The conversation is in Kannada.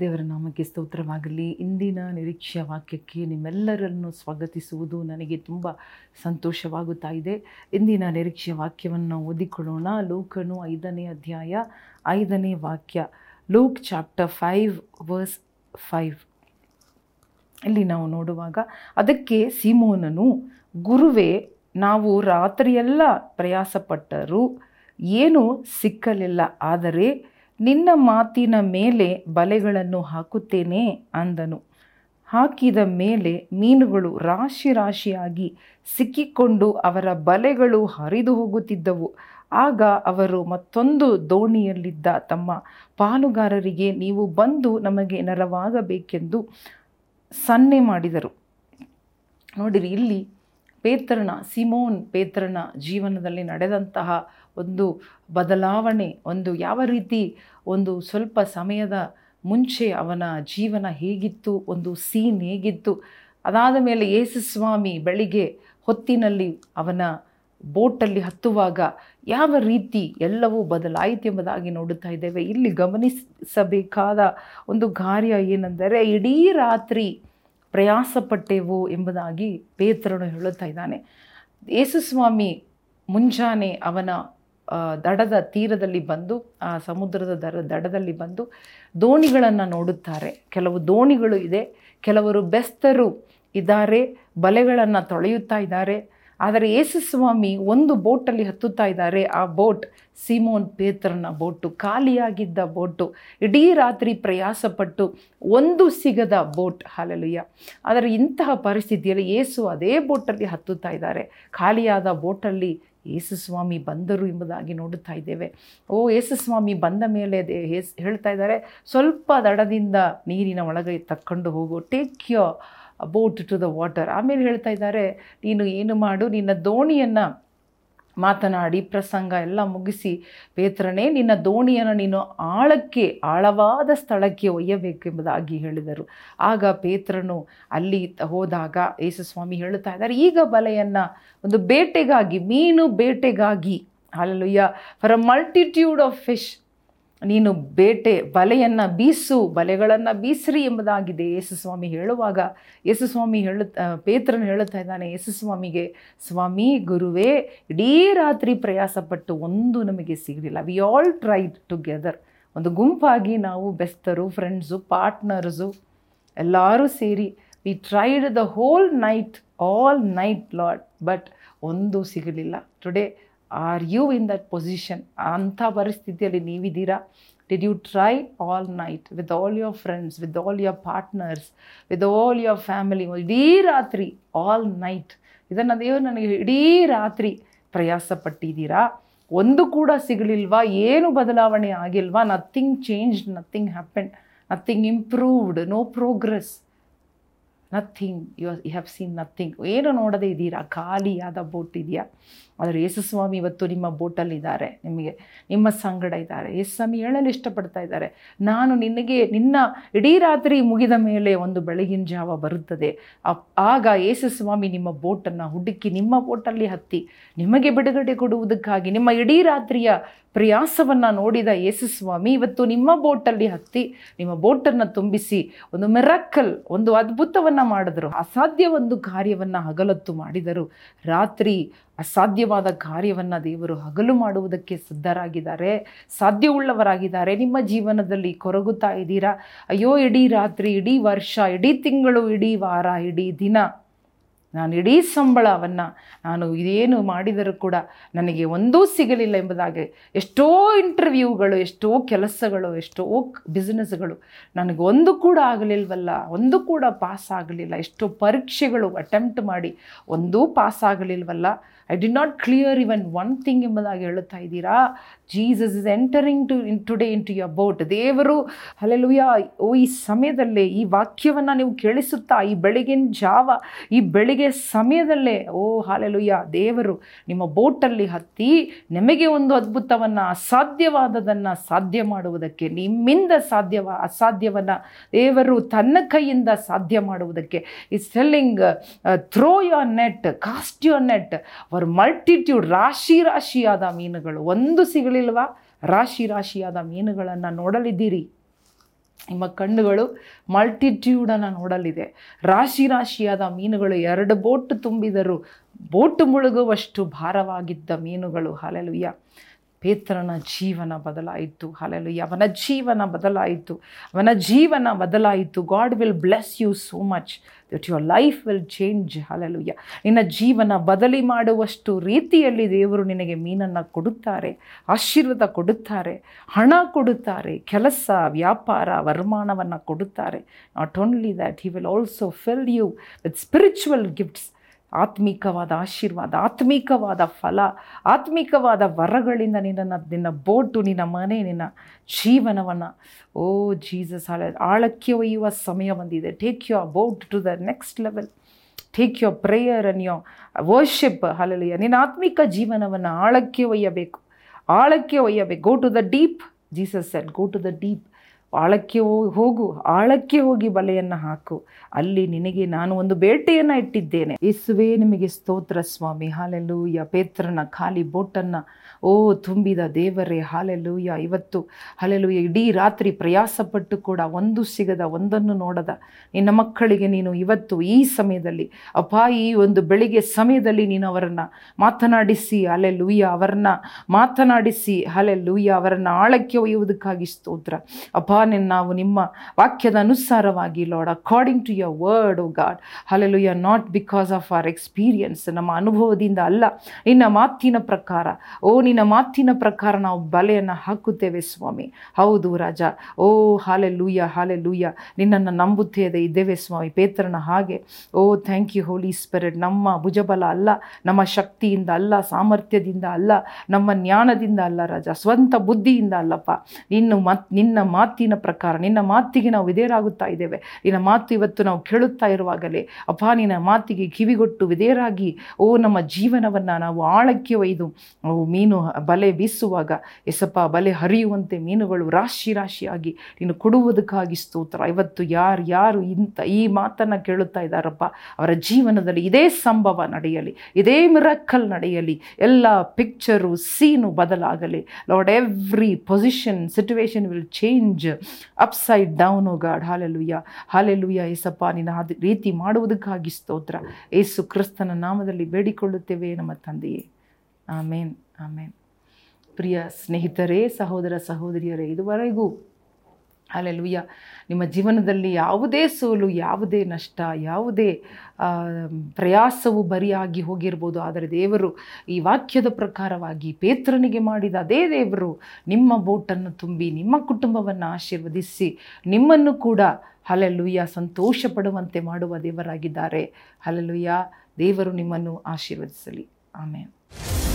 ದೇವರ ನಾಮಕ್ಕೆ ಸ್ತೋತ್ರವಾಗಲಿ. ಇಂದಿನ ನಿರೀಕ್ಷೆಯ ವಾಕ್ಯಕ್ಕೆ ನಿಮ್ಮೆಲ್ಲರನ್ನು ಸ್ವಾಗತಿಸುವುದು ನನಗೆ ತುಂಬ ಸಂತೋಷವಾಗುತ್ತಾ ಇದೆ. ಇಂದಿನ ನಿರೀಕ್ಷೆಯ ವಾಕ್ಯವನ್ನು ಓದಿಕೊಳ್ಳೋಣ. ಲೋಕನು ಐದನೇ ಅಧ್ಯಾಯ, ಐದನೇ ವಾಕ್ಯ, Luke chapter five, verse five. ಇಲ್ಲಿ ನಾವು ನೋಡುವಾಗ, ಅದಕ್ಕೆ ಸೀಮೋನನು, ಗುರುವೇ, ನಾವು ರಾತ್ರಿಯೆಲ್ಲ ಪ್ರಯಾಸಪಟ್ಟರೂ ಏನೂ ಸಿಕ್ಕಲಿಲ್ಲ. ಆದರೆ ನಿನ್ನ ಮಾತಿನ ಮೇಲೆ ಬಲೆಗಳನ್ನು ಹಾಕುತ್ತೇನೆ ಅಂದನು. ಹಾಕಿದ ಮೇಲೆ ಮೀನುಗಳು ರಾಶಿ ರಾಶಿಯಾಗಿ ಸಿಕ್ಕಿಕೊಂಡು ಅವರ ಬಲೆಗಳು ಹರಿದು ಹೋಗುತ್ತಿದ್ದವು. ಆಗ ಅವರು ಮತ್ತೊಂದು ದೋಣಿಯಲ್ಲಿದ್ದ ತಮ್ಮ ಪಾಲುಗಾರರಿಗೆ, ನೀವು ಬಂದು ನಮಗೆ ನೆರವಾಗಬೇಕೆಂದು ಸನ್ನೆ ಮಾಡಿದರು. ನೋಡಿರಿ, ಇಲ್ಲಿ ಪೇತ್ರನ, ಸಿಮೋನ್ ಪೇತ್ರನ ಜೀವನದಲ್ಲಿ ನಡೆದಂತಹ ಒಂದು ಬದಲಾವಣೆ, ಒಂದು ಯಾವ ರೀತಿ ಒಂದು ಸ್ವಲ್ಪ ಸಮಯದ ಮುಂಚೆ ಅವನ ಜೀವನ ಹೇಗಿತ್ತು, ಒಂದು ಸೀನ್ ಹೇಗಿತ್ತು, ಅದಾದ ಮೇಲೆ ಯೇಸುಸ್ವಾಮಿ ಬೆಳಿಗ್ಗೆ ಹೊತ್ತಿನಲ್ಲಿ ಅವನ ಬೋಟಲ್ಲಿ ಹತ್ತುವಾಗ ಯಾವ ರೀತಿ ಎಲ್ಲವೂ ಬದಲಾಯಿತು ಎಂಬುದಾಗಿ ನೋಡುತ್ತಾ ಇದ್ದೇವೆ. ಇಲ್ಲಿ ಗಮನಿಸಬೇಕಾದ ಒಂದು ಕಾರ್ಯ ಏನೆಂದರೆ ಇಡೀ ರಾತ್ರಿ ಪ್ರಯಾಸಪಟ್ಟೆವು ಎಂಬುದಾಗಿ ಪೇತ್ರನು ಹೇಳುತ್ತಾ ಇದ್ದಾನೆ. ಯೇಸುಸ್ವಾಮಿ ಮುಂಜಾನೆ ಅವನ ದಡದ ತೀರದಲ್ಲಿ ಬಂದು, ಆ, ಸಮುದ್ರದ ದರ, ದಡದಲ್ಲಿ ಬಂದು ದೋಣಿಗಳನ್ನು ನೋಡುತ್ತಾರೆ. ಕೆಲವು ದೋಣಿಗಳು ಇದೆ. ಕೆಲವರು ಬೆಸ್ತರು ಇದ್ದಾರೆ. ಬಲೆಗಳನ್ನು ತೊಳೆಯುತ್ತಾ ಇದ್ದಾರೆ. ಆದರೆ ಯೇಸುಸ್ವಾಮಿ ಒಂದು ಬೋಟಲ್ಲಿ ಹತ್ತುತ್ತಾ ಇದ್ದಾರೆ. ಆ ಬೋಟ್ ಸಿಮೋನ್ ಪೇತ್ರನ ಬೋಟು, ಖಾಲಿಯಾಗಿದ್ದ ಬೋಟು. ಇಡೀ ರಾತ್ರಿ ಪ್ರಯಾಸಪಟ್ಟು ಒಂದು ಸಿಗದ ಬೋಟ್. ಹಾಲೆಲುಯ್ಯ. ಆದರೆ ಇಂತಹ ಪರಿಸ್ಥಿತಿಯಲ್ಲಿ ಯೇಸು ಅದೇ ಬೋಟಲ್ಲಿ ಹತ್ತುತ್ತಾ ಇದ್ದಾರೆ. ಖಾಲಿಯಾದ ಬೋಟಲ್ಲಿ ಯೇಸುಸ್ವಾಮಿ ಬಂದರು ಎಂಬುದಾಗಿ ನೋಡುತ್ತಾ ಇದ್ದೇವೆ. ಓ, ಯೇಸುಸ್ವಾಮಿ ಬಂದ ಮೇಲೆ ಹೇಳ್ತಾ ಇದ್ದಾರೆ, ಸ್ವಲ್ಪ ದಡದಿಂದ ನೀರಿನ ಒಳಗೆ ತಕ್ಕೊಂಡು ಹೋಗು take your boat to the water ಆಮೇಲೆ ಹೇಳ್ತಾ ಇದ್ದಾರೆ, ನೀನು ಏನು ಮಾಡು, ನಿನ್ನ ದೋಣಿಯನ್ನು ಮಾತನಾಡಿ ಪ್ರಸಂಗ ಎಲ್ಲ ಮುಗಿಸಿ, ಪೇತ್ರನೇ, ನಿನ್ನ ದೋಣಿಯನ್ನು ನೀನು ಆಳಕ್ಕೆ, ಆಳವಾದ ಸ್ಥಳಕ್ಕೆ ಒಯ್ಯಬೇಕೆಂಬುದಾಗಿ ಹೇಳಿದರು. ಆಗ ಪೇತ್ರನು ಅಲ್ಲಿ ಹೋದಾಗ ಯೇಸುಸ್ವಾಮಿ ಹೇಳುತ್ತಾ ಇದ್ದಾರೆ, ಈಗ ಬಲೆಯನ್ನು ಒಂದು ಬೇಟೆಗಾಗಿ, ಮೀನು ಬೇಟೆಗಾಗಿ ಅಲ್ಲಯ್ಯ for a multitude of fish ನೀನು ಬೇಟೆ ಬಲೆಯನ್ನು ಬೀಸು, ಬಲೆಗಳನ್ನು ಬೀಸ್ರಿ ಎಂಬುದಾಗಿದೆ ಯೇಸುಸ್ವಾಮಿ ಹೇಳುವಾಗ. ಯೇಸುಸ್ವಾಮಿ ಹೇಳುತ್ತಾ ಪೇತ್ರನು ಹೇಳುತ್ತಾ ಇದ್ದಾನೆ, ಯೇಸುಸ್ವಾಮಿಗೆ, ಸ್ವಾಮಿ, ಗುರುವೇ, ಇಡೀ ರಾತ್ರಿ ಪ್ರಯಾಸಪಟ್ಟು ಒಂದು ನಮಗೆ ಸಿಗಲಿಲ್ಲ. ವಿ ಆಲ್ ಟ್ರೈಡ್ ಟುಗೆದರ್ ಒಂದು ಗುಂಪಾಗಿ ನಾವು ಬೆಸ್ತರು ಫ್ರೆಂಡ್ಸು ಪಾರ್ಟ್ನರ್ಸು ಎಲ್ಲರೂ ಸೇರಿ we tried the whole night all night Lord but ಒಂದು ಸಿಗಲಿಲ್ಲ. Today are you in that position ಅಂಥ ಪರಿಸ್ಥಿತಿಯಲ್ಲಿ ನೀವಿದ್ದೀರಾ? Did you try all night with all your friends with all your partners with all your family ಇಡೀ ರಾತ್ರಿ ಆಲ್ ನೈಟ್ ಇದನ್ನು ದೇವರು ನನಗೆ ಇಡೀ ರಾತ್ರಿ ಪ್ರಯಾಸ ಪಟ್ಟಿದ್ದೀರಾ ಒಂದು ಕೂಡ ಸಿಗಲಿಲ್ವಾ? ಏನು ಬದಲಾವಣೆ ಆಗಿಲ್ವಾ? Nothing change nothing happen nothing improved no progress nothing you you have seen nothing ಏನು ನೋಡದೇ ಇದ್ದೀರಾ? ಖಾಲಿಯಾದ ಬೋಟ್ ಇದೆಯಾ? ಆದರೆ ಯೇಸುಸ್ವಾಮಿ ಇವತ್ತು ನಿಮ್ಮ ಬೋಟಲ್ಲಿದ್ದಾರೆ ನಿಮಗೆ, ನಿಮ್ಮ ಸಂಗಡ ಇದ್ದಾರೆ. ಯೇಸುಸ್ವಾಮಿ ಹೇಳಲು ಇಷ್ಟಪಡ್ತಾ ಇದ್ದಾರೆ. ನಾನು ನಿನಗೆ, ನಿನ್ನ ಇಡೀ ರಾತ್ರಿ ಮುಗಿದ ಮೇಲೆ ಒಂದು ಬೆಳಗಿನ ಜಾವ ಬರುತ್ತದೆ. ಆಗ ಯೇಸುಸ್ವಾಮಿ ನಿಮ್ಮ ಬೋಟನ್ನು ಹುಡುಕಿ ನಿಮ್ಮ ಬೋಟಲ್ಲಿ ಹತ್ತಿ ನಿಮಗೆ ಬಿಡುಗಡೆ ಕೊಡುವುದಕ್ಕಾಗಿ ನಿಮ್ಮ ಇಡೀ ರಾತ್ರಿಯ ಪ್ರಯಾಸವನ್ನು ನೋಡಿದ ಯೇಸುಸ್ವಾಮಿ ಇವತ್ತು ನಿಮ್ಮ ಬೋಟಲ್ಲಿ ಹತ್ತಿ ನಿಮ್ಮ ಬೋಟನ್ನು ತುಂಬಿಸಿ ಒಂದು ಮೆರಕ್ಕಲ್ ಒಂದು ಅದ್ಭುತವನ್ನು ಮಾಡಿದರು. ಅಸಾಧ್ಯ ಒಂದು ಕಾರ್ಯವನ್ನು ಹಗಲತ್ತು ಮಾಡಿದರು. ರಾತ್ರಿ ಅಸಾಧ್ಯವಾದ ಕಾರ್ಯವನ್ನು ದೇವರು ಹಗಲು ಮಾಡುವುದಕ್ಕೆ ಸಿದ್ಧರಾಗಿದ್ದಾರೆ. ಸಾಧ್ಯವುಳ್ಳವರಾಗಿದ್ದಾರೆ. ನಿಮ್ಮ ಜೀವನದಲ್ಲಿ ಕೊರಗುತ್ತಾ ಇದ್ದೀರಾ? ಅಯ್ಯೋ, ಇಡೀ ರಾತ್ರಿ, ಇಡೀ ವರ್ಷ, ಇಡೀ ತಿಂಗಳು, ಇಡೀ ವಾರ, ಇಡೀ ದಿನ ನಾನು ಇಡೀ ಸಂಬಳವನ್ನು ನಾನು ಇದೇನು ಮಾಡಿದರೂ ಕೂಡ ನನಗೆ ಒಂದೂ ಸಿಗಲಿಲ್ಲ ಎಂಬುದಾಗಿ ಎಷ್ಟೋ ಇಂಟರ್ವ್ಯೂಗಳು, ಎಷ್ಟೋ ಕೆಲಸಗಳು, ಎಷ್ಟೋ ಬಿಸ್ನೆಸ್ಗಳು ನನಗೆ ಒಂದು ಕೂಡ ಆಗಲಿಲ್ವಲ್ಲ, ಒಂದು ಕೂಡ ಪಾಸ್ ಆಗಲಿಲ್ಲ, ಎಷ್ಟೋ ಪರೀಕ್ಷೆಗಳು ಅಟೆಂಪ್ಟ್ ಮಾಡಿ ಒಂದೂ pass ಆಗಲಿಲ್ವಲ್ಲ. I did not clear even one thing ಎಂಬುದಾಗಿ ಹೇಳುತ್ತಾ ಇದ್ದೀರಾ? Jesus is entering to in today in to your boat ದೇವರು ಅಲ್ಲೆಲುಯ್ಯ ಓ, ಈ ಸಮಯದಲ್ಲೇ ಈ ವಾಕ್ಯವನ್ನು ನೀವು ಕೇಳಿಸುತ್ತಾ, ಈ ಬೆಳಗಿನ ಜಾವ, ಈ ಬೆಳಿಗ್ಗೆ ಸಮಯದಲ್ಲೇ, ಓ ಹಾಲೆಲುಯ್ಯ ದೇವರು ನಿಮ್ಮ ಬೋಟಲ್ಲಿ ಹತ್ತಿ ನಿಮಗೆ ಒಂದು ಅದ್ಭುತವನ್ನು, ಅಸಾಧ್ಯವಾದದನ್ನು ಸಾಧ್ಯ ಮಾಡುವುದಕ್ಕೆ, ನಿಮ್ಮಿಂದ ಸಾಧ್ಯವ, ಅಸಾಧ್ಯವನ್ನು ದೇವರು ತನ್ನ ಕೈಯಿಂದ ಸಾಧ್ಯ ಮಾಡುವುದಕ್ಕೆ is selling throw your net cast your net our multitude ರಾಶಿ ರಾಶಿಯಾದ ಮೀನುಗಳು. ಒಂದು ಸಿಗಲಿಲ್ವಾ? ರಾಶಿ ರಾಶಿಯಾದ ಮೀನುಗಳನ್ನು ನೋಡಲಿದ್ದೀರಿ. ನಿಮ್ಮ ಕಣ್ಣುಗಳು ಮಲ್ಟಿಟ್ಯೂಡನ್ನು ನೋಡಲಿದೆ. ರಾಶಿ ರಾಶಿಯಾದ ಮೀನುಗಳು ಎರಡು ಬೋಟ್ ತುಂಬಿದರು ಬೋಟ್ ಮುಳುಗುವಷ್ಟು ಭಾರವಾಗಿದ್ದ ಮೀನುಗಳು. ಹಾಲೆಲುಯ್ಯ ಪೇತ್ರನ ಜೀವನ ಬದಲಾಯಿತು. ಹಾಲೆಲುಯ್ಯ ಅವನ ಜೀವನ ಬದಲಾಯಿತು. ಅವನ ಜೀವನ ಬದಲಾಯಿತು. God will bless you so much that your life will change hallelujah ನಿನ್ನ ಜೀವನ ಬದಲಿ ಮಾಡುವಷ್ಟು ರೀತಿಯಲ್ಲಿ ದೇವರು ನಿನಗೆ ಮೀನನ್ನು ಕೊಡುತ್ತಾರೆ, ಆಶೀರ್ವಾದ ಕೊಡುತ್ತಾರೆ, ಹಣ ಕೊಡುತ್ತಾರೆ, ಕೆಲಸ, ವ್ಯಾಪಾರ, ವರಮಾನವನ್ನು ಕೊಡುತ್ತಾರೆ. Not only that he will also fill you with spiritual gifts ಆತ್ಮಿಕವಾದ ಆಶೀರ್ವಾದ, ಆತ್ಮಿಕವಾದ ಫಲ, ಆತ್ಮಿಕವಾದ ವರಗಳಿಂದ ನಿನ್ನನ್ನು ನಿನ್ನ ಬೋಟು, ನಿನ್ನ ಮನೆ, ನಿನ್ನ ಜೀವನವನ್ನು. ಓ ಜೀಸಸ್, ಆಳ, ಆಳಕ್ಕೆ ಒಯ್ಯುವ ಸಮಯ ಬಂದಿದೆ. Take your boat to the next level take your prayer on your worship hallelujah ನಿನ್ನ ಆತ್ಮಿಕ ಜೀವನವನ್ನು ಆಳಕ್ಕೆ ಒಯ್ಯಬೇಕು. ಆಳಕ್ಕೆ ಒಯ್ಯಬೇಕು. Go to the deep Jesus said go to the deep ಆಳಕ್ಕೆ ಹೋಗು, ಆಳಕ್ಕೆ ಹೋಗಿ ಬಲೆಯನ್ನು ಹಾಕು. ಅಲ್ಲಿ ನಿನಗೆ ನಾನು ಒಂದು ಬೇಟೆಯನ್ನು ಇಟ್ಟಿದ್ದೇನೆ. ಯೇಸುವೆ, ನಿಮಗೆ ಸ್ತೋತ್ರ ಸ್ವಾಮಿ. ಹಾಲೆಲ್ಲೂಯ್ಯ ಪೇತ್ರನ ಖಾಲಿ ಬೋಟನ್ನು, ಓ, ತುಂಬಿದ ದೇವರೇ ಹಾಲೆಲ್ಲೂಯ್ಯ ಇವತ್ತು ಹಾಲೆಲ್ಲೂಯ್ಯ ಇಡೀ ರಾತ್ರಿ ಪ್ರಯಾಸಪಟ್ಟು ಕೂಡ ಒಂದು ಸಿಗದ, ಒಂದನ್ನು ನೋಡದ. ನಿನ್ನ ಮಕ್ಕಳಿಗೆ ನೀನು ಇವತ್ತು, ಈ ಸಮಯದಲ್ಲಿ, ಅಪ್ಪ, ಈ ಒಂದು ಬೆಳಿಗ್ಗೆ ಸಮಯದಲ್ಲಿ ನೀನು ಅವರನ್ನು ಮಾತನಾಡಿಸಿ ಹಾಲೆಲ್ಲೂಯ್ಯ ಅವರನ್ನು ಮಾತನಾಡಿಸಿ ಹಾಲೆಲ್ಲೂಯ್ಯ ಅವರನ್ನು ಆಳಕ್ಕೆ ಒಯ್ಯುವುದಕ್ಕಾಗಿ ಸ್ತೋತ್ರ. ಅಪ್ಪ ನಿನ್ನ ನಾವು ನಿಮ್ಮ ವಾಕ್ಯದ ಅನುಸಾರವಾಗಿ lord according to your word O God hallelujah not because of our experience ನಮ್ಮ ಅನುಭವದಿಂದ ಅಲ್ಲ. ನಿನ್ನ ಮಾತಿನ ಪ್ರಕಾರ, ಓ, ನಿನ್ನ ಮಾತಿನ ಪ್ರಕಾರ ನಾವು ಬಲೆಯನ್ನು ಹಾಕುತ್ತೇವೆ, ಸ್ವಾಮಿ. ಹೌದು, ರಾಜ. ಓ ಹಾಲೆ ಲೂಯ ಹಾಲೆ ಲೂಯ ನಿನ್ನನ್ನು ನಂಬುತ್ತೇದೆ ಇದ್ದೇವೆ, ಸ್ವಾಮಿ. ಪೇತ್ರನ ಹಾಗೆ. O thank you Holy Spirit ನಮ್ಮ ಭುಜಬಲ ಅಲ್ಲ, ನಮ್ಮ ಶಕ್ತಿಯಿಂದ ಅಲ್ಲ, ಸಾಮರ್ಥ್ಯದಿಂದ ಅಲ್ಲ, ನಮ್ಮ ಜ್ಞಾನದಿಂದ ಅಲ್ಲ, ರಾಜ. ಸ್ವಂತ ಬುದ್ಧಿಯಿಂದ ಅಲ್ಲಪ್ಪ. ನಿನ್ನ ಮಾತ್, ನಿನ್ನ ಮಾತಿನ ಪ್ರಕಾರ ನಿನ್ನ ಮಾತಿಗೆ ನಾವು ವಿಧೇಯರಾಗುತ್ತಾ ಇದ್ದೇವೆ. ನಿನ್ನ ಮಾತು ಇವತ್ತು ನಾವು ಕೇಳುತ್ತಾ ಇರುವಾಗಲೇ, ಅಪ್ಪ, ನಿನ್ನ ಮಾತಿಗೆ ಕಿವಿಗೊಟ್ಟು ವಿಧೇಯರಾಗಿ, ಓ, ನಮ್ಮ ಜೀವನವನ್ನು ನಾವು ಆಳಕ್ಕೆ ಒಯ್ದು ಮೀನು ಬಲೆ ಬೀಸುವಾಗ, ಎಸಪ್ಪ, ಬಲೆ ಹರಿಯುವಂತೆ ಮೀನುಗಳು ರಾಶಿ ರಾಶಿಯಾಗಿ ನೀನು ಕೊಡುವುದಕ್ಕಾಗಿ ಸ್ತೋತ್ರ. ಇವತ್ತು ಯಾರು ಯಾರು ಇಂಥ ಈ ಮಾತನ್ನು ಕೇಳುತ್ತಾ ಇದ್ದಾರಪ್ಪ? ಅವರ ಜೀವನದಲ್ಲಿ ಇದೇ ಸಂಭವ ನಡೆಯಲಿ, ಇದೇ ಮಿರಕ್ಕಲ್ ನಡೆಯಲಿ, ಎಲ್ಲ picture scene ಬದಲಾಗಲಿ. Lord every position situation will change upside down O God hallelujah hallelujah Yesappa, ನಿನ್ನ ಅದು ರೀತಿ ಮಾಡುವುದಕ್ಕಾಗಿ ಸ್ತೋತ್ರ. ಏಸು ಕ್ರಿಸ್ತನ ನಾಮದಲ್ಲಿ ಬೇಡಿಕೊಳ್ಳುತ್ತೇವೆ ನಮ್ಮ ತಂದೆಯೇ. ಆಮೇನ್ ಆಮೇನ್. ಪ್ರಿಯ ಸ್ನೇಹಿತರೇ, ಸಹೋದರ ಸಹೋದರಿಯರೇ, ಇದುವರೆಗೂ ಅಲ್ಲೆಲುಯ್ಯ ನಿಮ್ಮ ಜೀವನದಲ್ಲಿ ಯಾವುದೇ ಸೋಲು, ಯಾವುದೇ ನಷ್ಟ, ಯಾವುದೇ ಪ್ರಯಾಸವು ಬರಿಯಾಗಿ ಹೋಗಿರ್ಬೋದು, ಆದರೆ ದೇವರು ಈ ವಾಕ್ಯದ ಪ್ರಕಾರವಾಗಿ ಪೇತ್ರನಿಗೆ ಮಾಡಿದ ಅದೇ ದೇವರು ನಿಮ್ಮ ಬೋಟನ್ನು ತುಂಬಿ, ನಿಮ್ಮ ಕುಟುಂಬವನ್ನು ಆಶೀರ್ವದಿಸಿ, ನಿಮ್ಮನ್ನು ಕೂಡ ಹಲಲುಯ್ಯ ಸಂತೋಷ ಪಡುವಂತೆ ಮಾಡುವ ದೇವರಾಗಿದ್ದಾರೆ. ಹಲಲುಯ್ಯ. ದೇವರು ನಿಮ್ಮನ್ನು ಆಶೀರ್ವದಿಸಲಿ. ಆಮೇಲೆ